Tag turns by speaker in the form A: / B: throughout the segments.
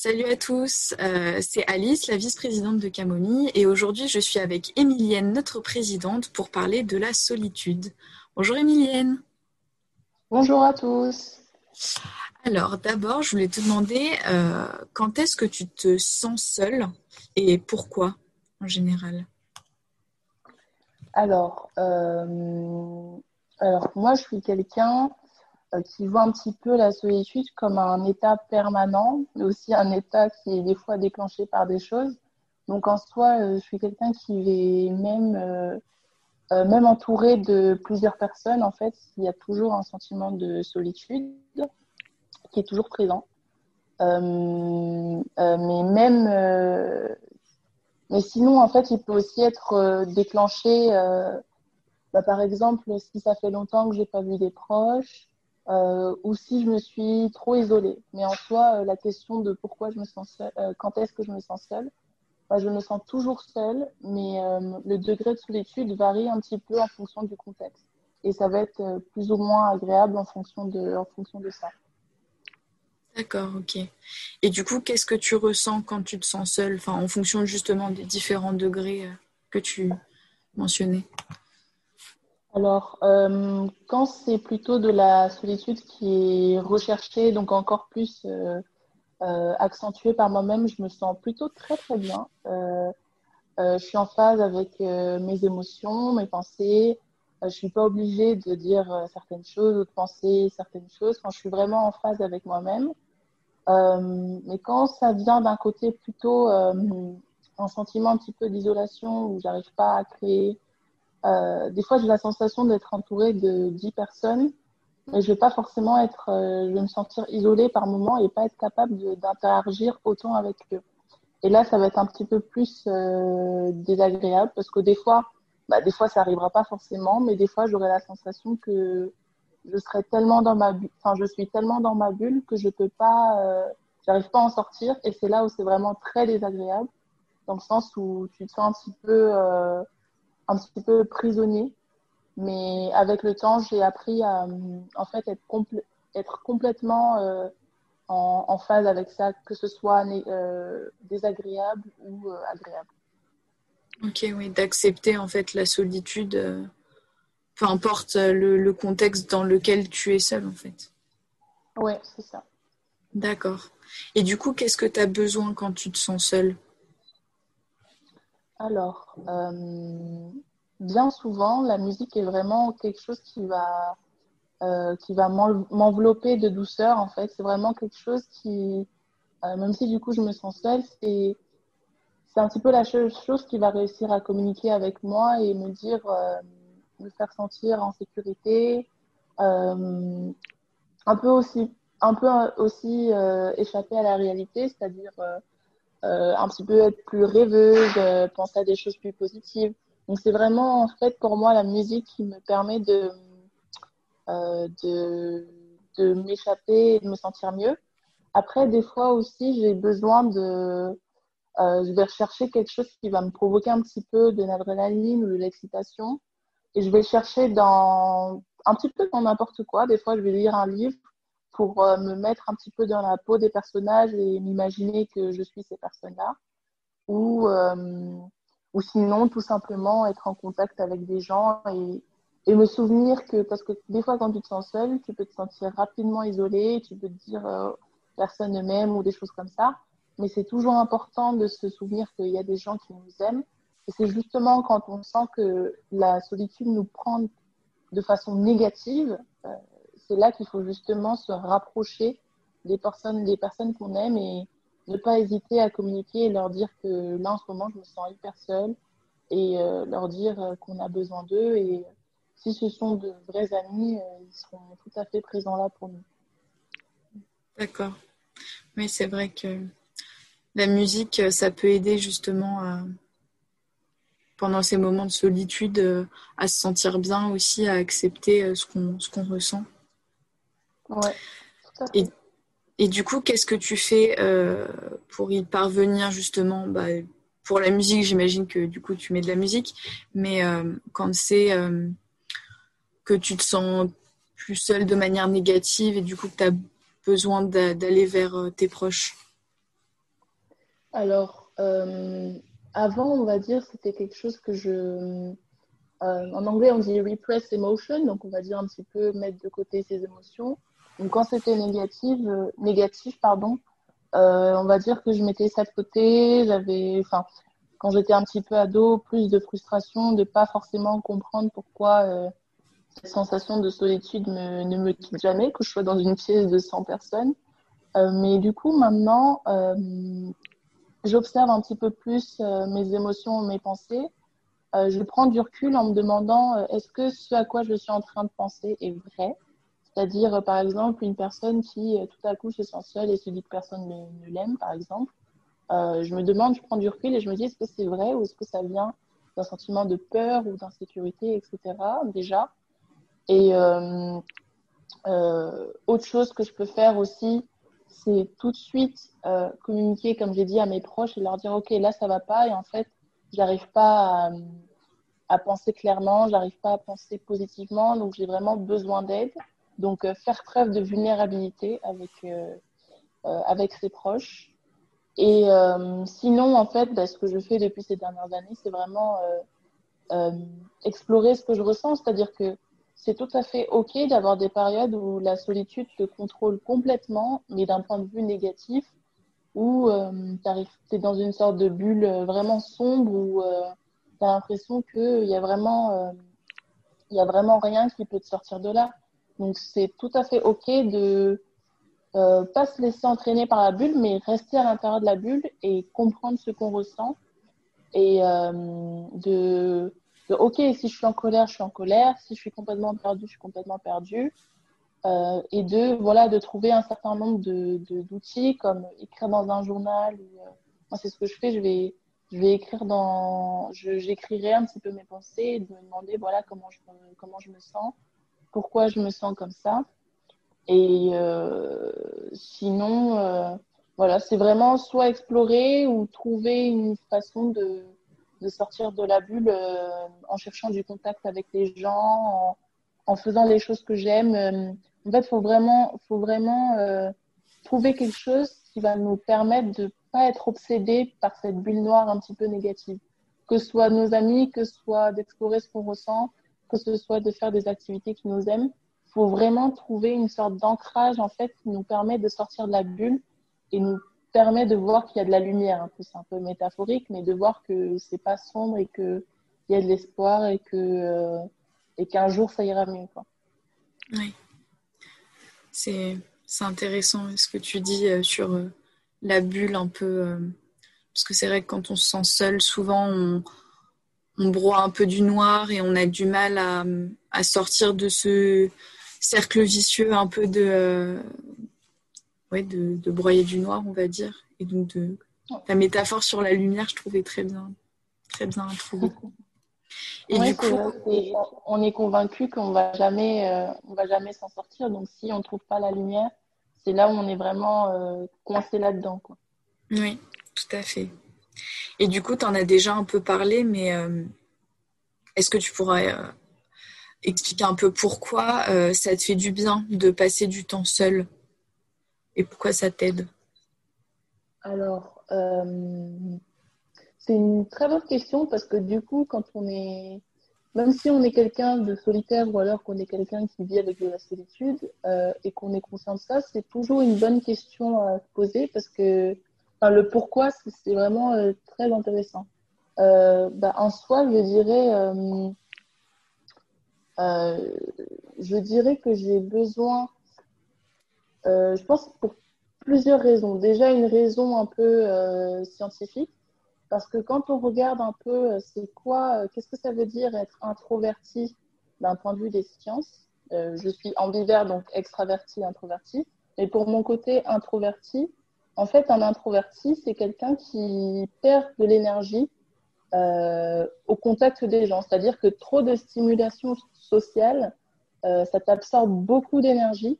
A: Salut à tous, euh, c'est Alice, la vice-présidente de Camomille, et aujourd'hui je suis avec Émilienne, notre présidente, pour parler de la solitude. Bonjour Émilienne.
B: Bonjour à tous.
A: Alors d'abord, je voulais te demander euh, quand est-ce que tu te sens seule et pourquoi en général?
B: Alors, euh, alors, moi je suis quelqu'un qui voit un petit peu la solitude comme un état permanent, mais aussi un état qui est des fois déclenché par des choses. Donc en soi, euh, je suis quelqu'un qui est même, euh, même entouré de plusieurs personnes, en fait, il y a toujours un sentiment de solitude qui est toujours présent. mais même, mais sinon, en fait, il peut aussi être déclenché, bah, par exemple, si ça fait longtemps que j'ai pas vu des proches, euh, ou si je me suis trop isolée. Mais en soi, euh, la question de pourquoi je me sens euh, quand est-ce que je me sens seule, bah, je me sens toujours seule, mais le degré de solitude varie un petit peu en fonction du contexte. Et ça va être plus ou moins agréable en fonction de, en fonction de ça.
A: D'accord, ok. Et du coup, qu'est-ce que tu ressens quand tu te sens seule, en fonction justement des différents degrés que tu mentionnais
B: alors, euh, quand c'est plutôt de la solitude qui est recherchée, donc encore plus euh, euh, accentuée par moi-même, je me sens plutôt très très bien. je suis en phase avec mes émotions, mes pensées. je suis pas obligée de dire certaines choses ou de penser certaines choses quand je suis vraiment en phase avec moi-même. mais quand ça vient d'un côté plutôt un sentiment un petit peu d'isolation où j'arrive pas à créer euh, des fois, j'ai la sensation d'être entourée de 10 personnes, mais je vais pas forcément être, euh, je vais me sentir isolée par moment et pas être capable d'interagir autant avec eux. Et là, ça va être un petit peu plus euh, désagréable parce que des fois, bah, des fois, ça arrivera pas forcément, mais des fois, j'aurai la sensation que je serai tellement dans ma enfin, je suis tellement dans ma bulle que je peux pas, j'arrive pas à en sortir. Et c'est là où c'est vraiment très désagréable, dans le sens où tu te sens un petit peu un petit peu prisonnier. Mais avec le temps, j'ai appris à en fait être, être complètement euh, en, phase avec ça, que ce soit euh, désagréable ou euh, agréable.
A: Ok, oui, d'accepter en fait la solitude, peu importe le, le, contexte dans lequel tu es seul en fait.
B: Oui, c'est ça.
A: D'accord. Et du coup, qu'est-ce que tu as besoin quand tu te sens seul
B: alors, euh, bien souvent, la musique est vraiment quelque chose qui va, euh, qui va m'envelopper de douceur, en fait. C'est vraiment quelque chose qui, euh, même si du coup je me sens seule, c'est, c'est un petit peu la chose qui va réussir à communiquer avec moi et me dire, me faire sentir en sécurité, un peu aussi, un peu aussi échapper à la réalité, c'est-à-dire un petit peu être plus rêveuse, euh, penser à des choses plus positives. Donc c'est vraiment en fait pour moi la musique qui me permet de euh, de, de m'échapper et de me sentir mieux. Après des fois aussi j'ai besoin de je vais rechercher quelque chose qui va me provoquer un petit peu de l'adrénaline ou de l'excitation et je vais chercher dans un petit peu dans n'importe quoi. Des fois je vais lire un livre pour euh, me mettre un petit peu dans la peau des personnages et m'imaginer que je suis ces personnes-là. Ou, euh, ou sinon, tout simplement être en contact avec des gens et, me souvenir que, parce que des fois, quand tu te sens seul, tu peux te sentir rapidement isolé, tu peux te dire euh, personne ne m'aime ou des choses comme ça. Mais c'est toujours important de se souvenir qu'il y a des gens qui nous aiment. Et c'est justement quand on sent que la solitude nous prend de façon négative, c'est là qu'il faut justement se rapprocher des personnes, des personnes qu'on aime et ne pas hésiter à communiquer et leur dire que là en ce moment je me sens hyper seule et euh, leur dire euh, qu'on a besoin d'eux et si ce sont de vrais amis, euh, ils seront tout à fait présents là pour nous.
A: D'accord. Oui, c'est vrai que la musique, ça peut aider justement pendant ces moments de solitude à se sentir bien aussi, à accepter ce qu'on ce qu'on ressent.
B: Ouais,
A: Et, et, du coup, qu'est-ce que tu fais euh, pour y parvenir justement? Bah, Pour la musique, j'imagine que du coup, tu mets de la musique, mais euh, quand c'est euh, que tu te sens plus seul de manière négative et du coup que tu as besoin d'aller vers tes proches?
B: Alors, avant, on va dire, c'était quelque chose que je euh, en anglais, on dit repress emotion, donc on va dire un petit peu mettre de côté ses émotions. Donc quand c'était négatif, euh, négatif pardon, euh, on va dire que je mettais ça de côté. J'avais, enfin, quand j'étais un petit peu ado, plus de frustration de pas forcément comprendre pourquoi euh, cette sensation de solitude ne me quitte jamais, que je sois dans une pièce de 100 personnes. Mais du coup, maintenant, j'observe un petit peu plus mes émotions, mes pensées je prends du recul en me demandant est-ce que ce à quoi je suis en train de penser est vrai? C'est-à-dire, euh, par exemple, une personne qui tout à coup se sent seule et se dit que personne ne, ne l'aime, par exemple. je me demande, je prends du recul et je me dis est-ce que c'est vrai ou est-ce que ça vient d'un sentiment de peur ou d'insécurité, etc. Déjà. Et autre chose que je peux faire aussi, c'est tout de suite communiquer, comme j'ai dit, à mes proches et leur dire ok, là ça va pas et en fait j'arrive pas à, penser clairement, j'arrive pas à penser positivement, donc j'ai vraiment besoin d'aide. Donc euh, faire preuve de vulnérabilité avec euh, euh, avec ses proches. Et sinon, en fait, bah, ce que je fais depuis ces dernières années, c'est vraiment explorer ce que je ressens, c'est-à-dire que c'est tout à fait OK d'avoir des périodes où la solitude te contrôle complètement, mais d'un point de vue négatif, où euh, tu es dans une sorte de bulle vraiment sombre où tu as l'impression qu'il y a a vraiment rien qui peut te sortir de là. Donc c'est tout à fait ok de euh, pas se laisser entraîner par la bulle, mais rester à l'intérieur de la bulle et comprendre ce qu'on ressent. Et euh, de, de, ok si je suis en colère, je suis en colère, si je suis complètement perdu, je suis complètement perdu. Euh, et de voilà de trouver un certain nombre de d'outils comme écrire dans un journal ou, euh, moi c'est ce que je fais. Je vais je vais écrire dans j'écrirai un petit peu mes pensées et de me demander voilà comment je comment je me sens pourquoi je me sens comme ça et euh, sinon euh, voilà c'est vraiment soit explorer ou trouver une façon de sortir de la bulle euh, en cherchant du contact avec les gens en, en faisant les choses que j'aime en fait, faut vraiment, faut vraiment trouver quelque chose qui va nous permettre de pas être obsédé par cette bulle noire un petit peu négative. Que ce soit nos amis, que ce soit d'explorer ce qu'on ressent, que ce soit de faire des activités qui nous aiment. Faut vraiment trouver une sorte d'ancrage en fait qui nous permet de sortir de la bulle et nous permet de voir qu'il y a de la lumière. Peu, c'est un peu métaphorique, mais de voir que c'est pas sombre et que il y a de l'espoir et que euh, et qu'un jour ça ira mieux.
A: Oui. C'est intéressant ce que tu dis euh, sur euh, la bulle un peu. Parce que c'est vrai que quand on se sent seul, souvent on, on, broie un peu du noir et on a du mal à, à sortir de ce cercle vicieux un peu de, ouais, de, de, broyer du noir, on va dire. Et donc, de, la métaphore sur la lumière, je trouvais très bien, très bien trouvée.
B: Et du coup, on est convaincu qu'on va jamais, euh, on va jamais s'en sortir. Donc, si on ne trouve pas la lumière, c'est là où on est vraiment euh, coincé là-dedans.
A: Oui, tout à fait. Et du coup, tu en as déjà un peu parlé, mais euh, est-ce que tu pourrais expliquer un peu pourquoi ça te fait du bien de passer du temps seul et pourquoi ça t'aide?
B: Alors, c'est une très bonne question parce que du coup, quand on est, même si on est quelqu'un de solitaire ou alors qu'on est quelqu'un qui vit avec de la solitude euh, et qu'on est conscient de ça, c'est toujours une bonne question à poser parce que le pourquoi, c'est vraiment euh, très intéressant. Euh, bah, en soi, je dirais, euh, je dirais que j'ai besoin, je pense pour plusieurs raisons. Déjà, une raison un peu scientifique parce que quand on regarde un peu, c'est quoi, qu'est-ce que ça veut dire être introverti d'un point de vue des sciences? Je suis ambivert, donc extraverti, introverti. Mais pour mon côté introverti, en fait, un introverti, c'est quelqu'un qui perd de l'énergie euh, au contact des gens. C'est-à-dire que trop de stimulation sociale, euh, ça t'absorbe beaucoup d'énergie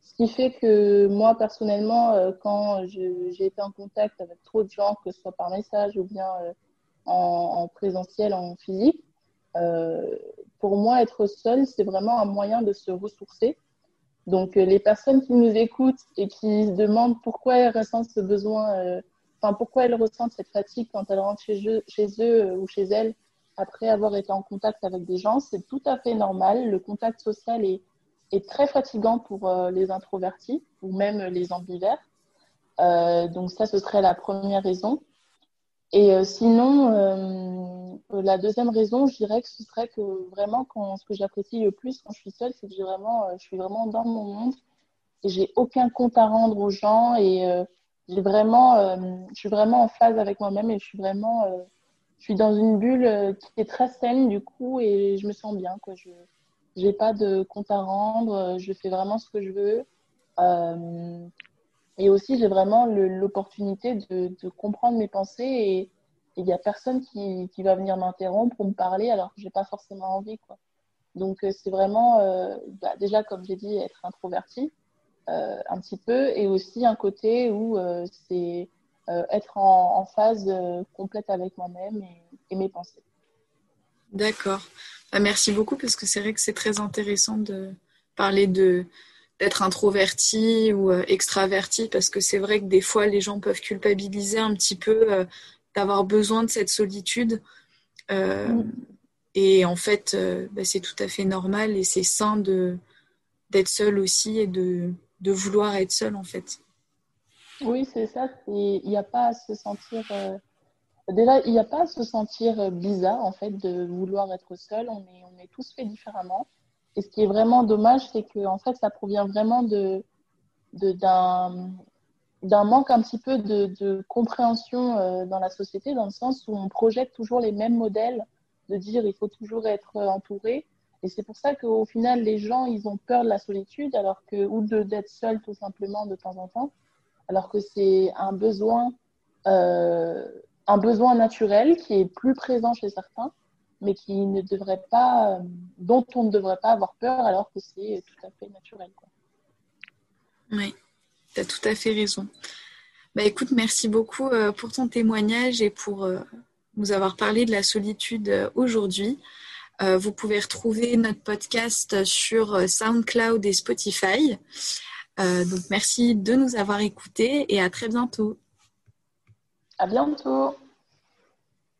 B: ce qui fait que moi, personnellement, euh, quand j'ai été en contact avec trop de gens, que ce soit par message ou bien euh, en, présentiel, en physique, pour moi, être seul, c'est vraiment un moyen de se ressourcer. Donc, les personnes qui nous écoutent et qui se demandent pourquoi elles ressentent ce besoin enfin, pourquoi elles ressentent cette fatigue quand elles rentrent chez eux, eux ou chez elles après avoir été en contact avec des gens. C'est tout à fait normal. Le contact social est, très fatigant pour les introvertis ou même les ambivers. donc ça, ce serait la première raison. Et euh, sinon, euh, la deuxième raison, je dirais que ce serait que vraiment, ce que j'apprécie le plus quand je suis seule, c'est que vraiment, euh, je suis vraiment dans mon monde et j'ai aucun compte à rendre aux gens et j'ai vraiment, je suis vraiment en phase avec moi-même et je suis vraiment, je suis dans une bulle qui est très saine du coup et je me sens bien quoi. Je j'ai pas de compte à rendre, je fais vraiment ce que je veux. Et aussi, j'ai vraiment l'opportunité de, comprendre mes pensées et il n'y a personne qui, va venir m'interrompre ou me parler alors que j'ai pas forcément envie. Quoi. Donc, euh, c'est vraiment, euh, bah, déjà, comme j'ai dit, être introverti euh, un petit peu et aussi un côté où c'est être en, phase complète avec moi-même et, et, mes pensées.
A: D'accord. Bah, merci beaucoup parce que c'est vrai que c'est très intéressant de parler de d'être introverti ou euh, extraverti parce que c'est vrai que des fois les gens peuvent culpabiliser un petit peu euh, d'avoir besoin de cette solitude. Euh, mm. et en fait bah, c'est tout à fait normal et c'est sain de d'être seul aussi et de, de vouloir être seul en fait.
B: Oui c'est ça. Il n'y a pas à se sentir euh, déjà il n'y a pas à se sentir bizarre en fait de vouloir être seul. On est on est tous fait différemment et ce qui est vraiment dommage, c'est que fait, ça provient vraiment d'un manque un petit peu de, compréhension euh, dans la société, dans le sens où on projette toujours les mêmes modèles, de dire il faut toujours être entouré. Et c'est pour ça qu'au final, les gens, ils ont peur de la solitude, alors que, ou d'être seul tout simplement de temps en temps, alors que c'est un besoin, euh, un besoin naturel qui est plus présent chez certains mais qui ne devrait pas, dont on ne devrait pas avoir peur alors que c'est tout à fait naturel. Quoi.
A: Oui, tu as tout à fait raison. Bah, écoute, merci beaucoup euh, pour ton témoignage et pour euh, nous avoir parlé de la solitude euh, aujourd'hui. vous pouvez retrouver notre podcast sur SoundCloud et Spotify. donc merci de nous avoir écoutés et à très bientôt.
B: À bientôt.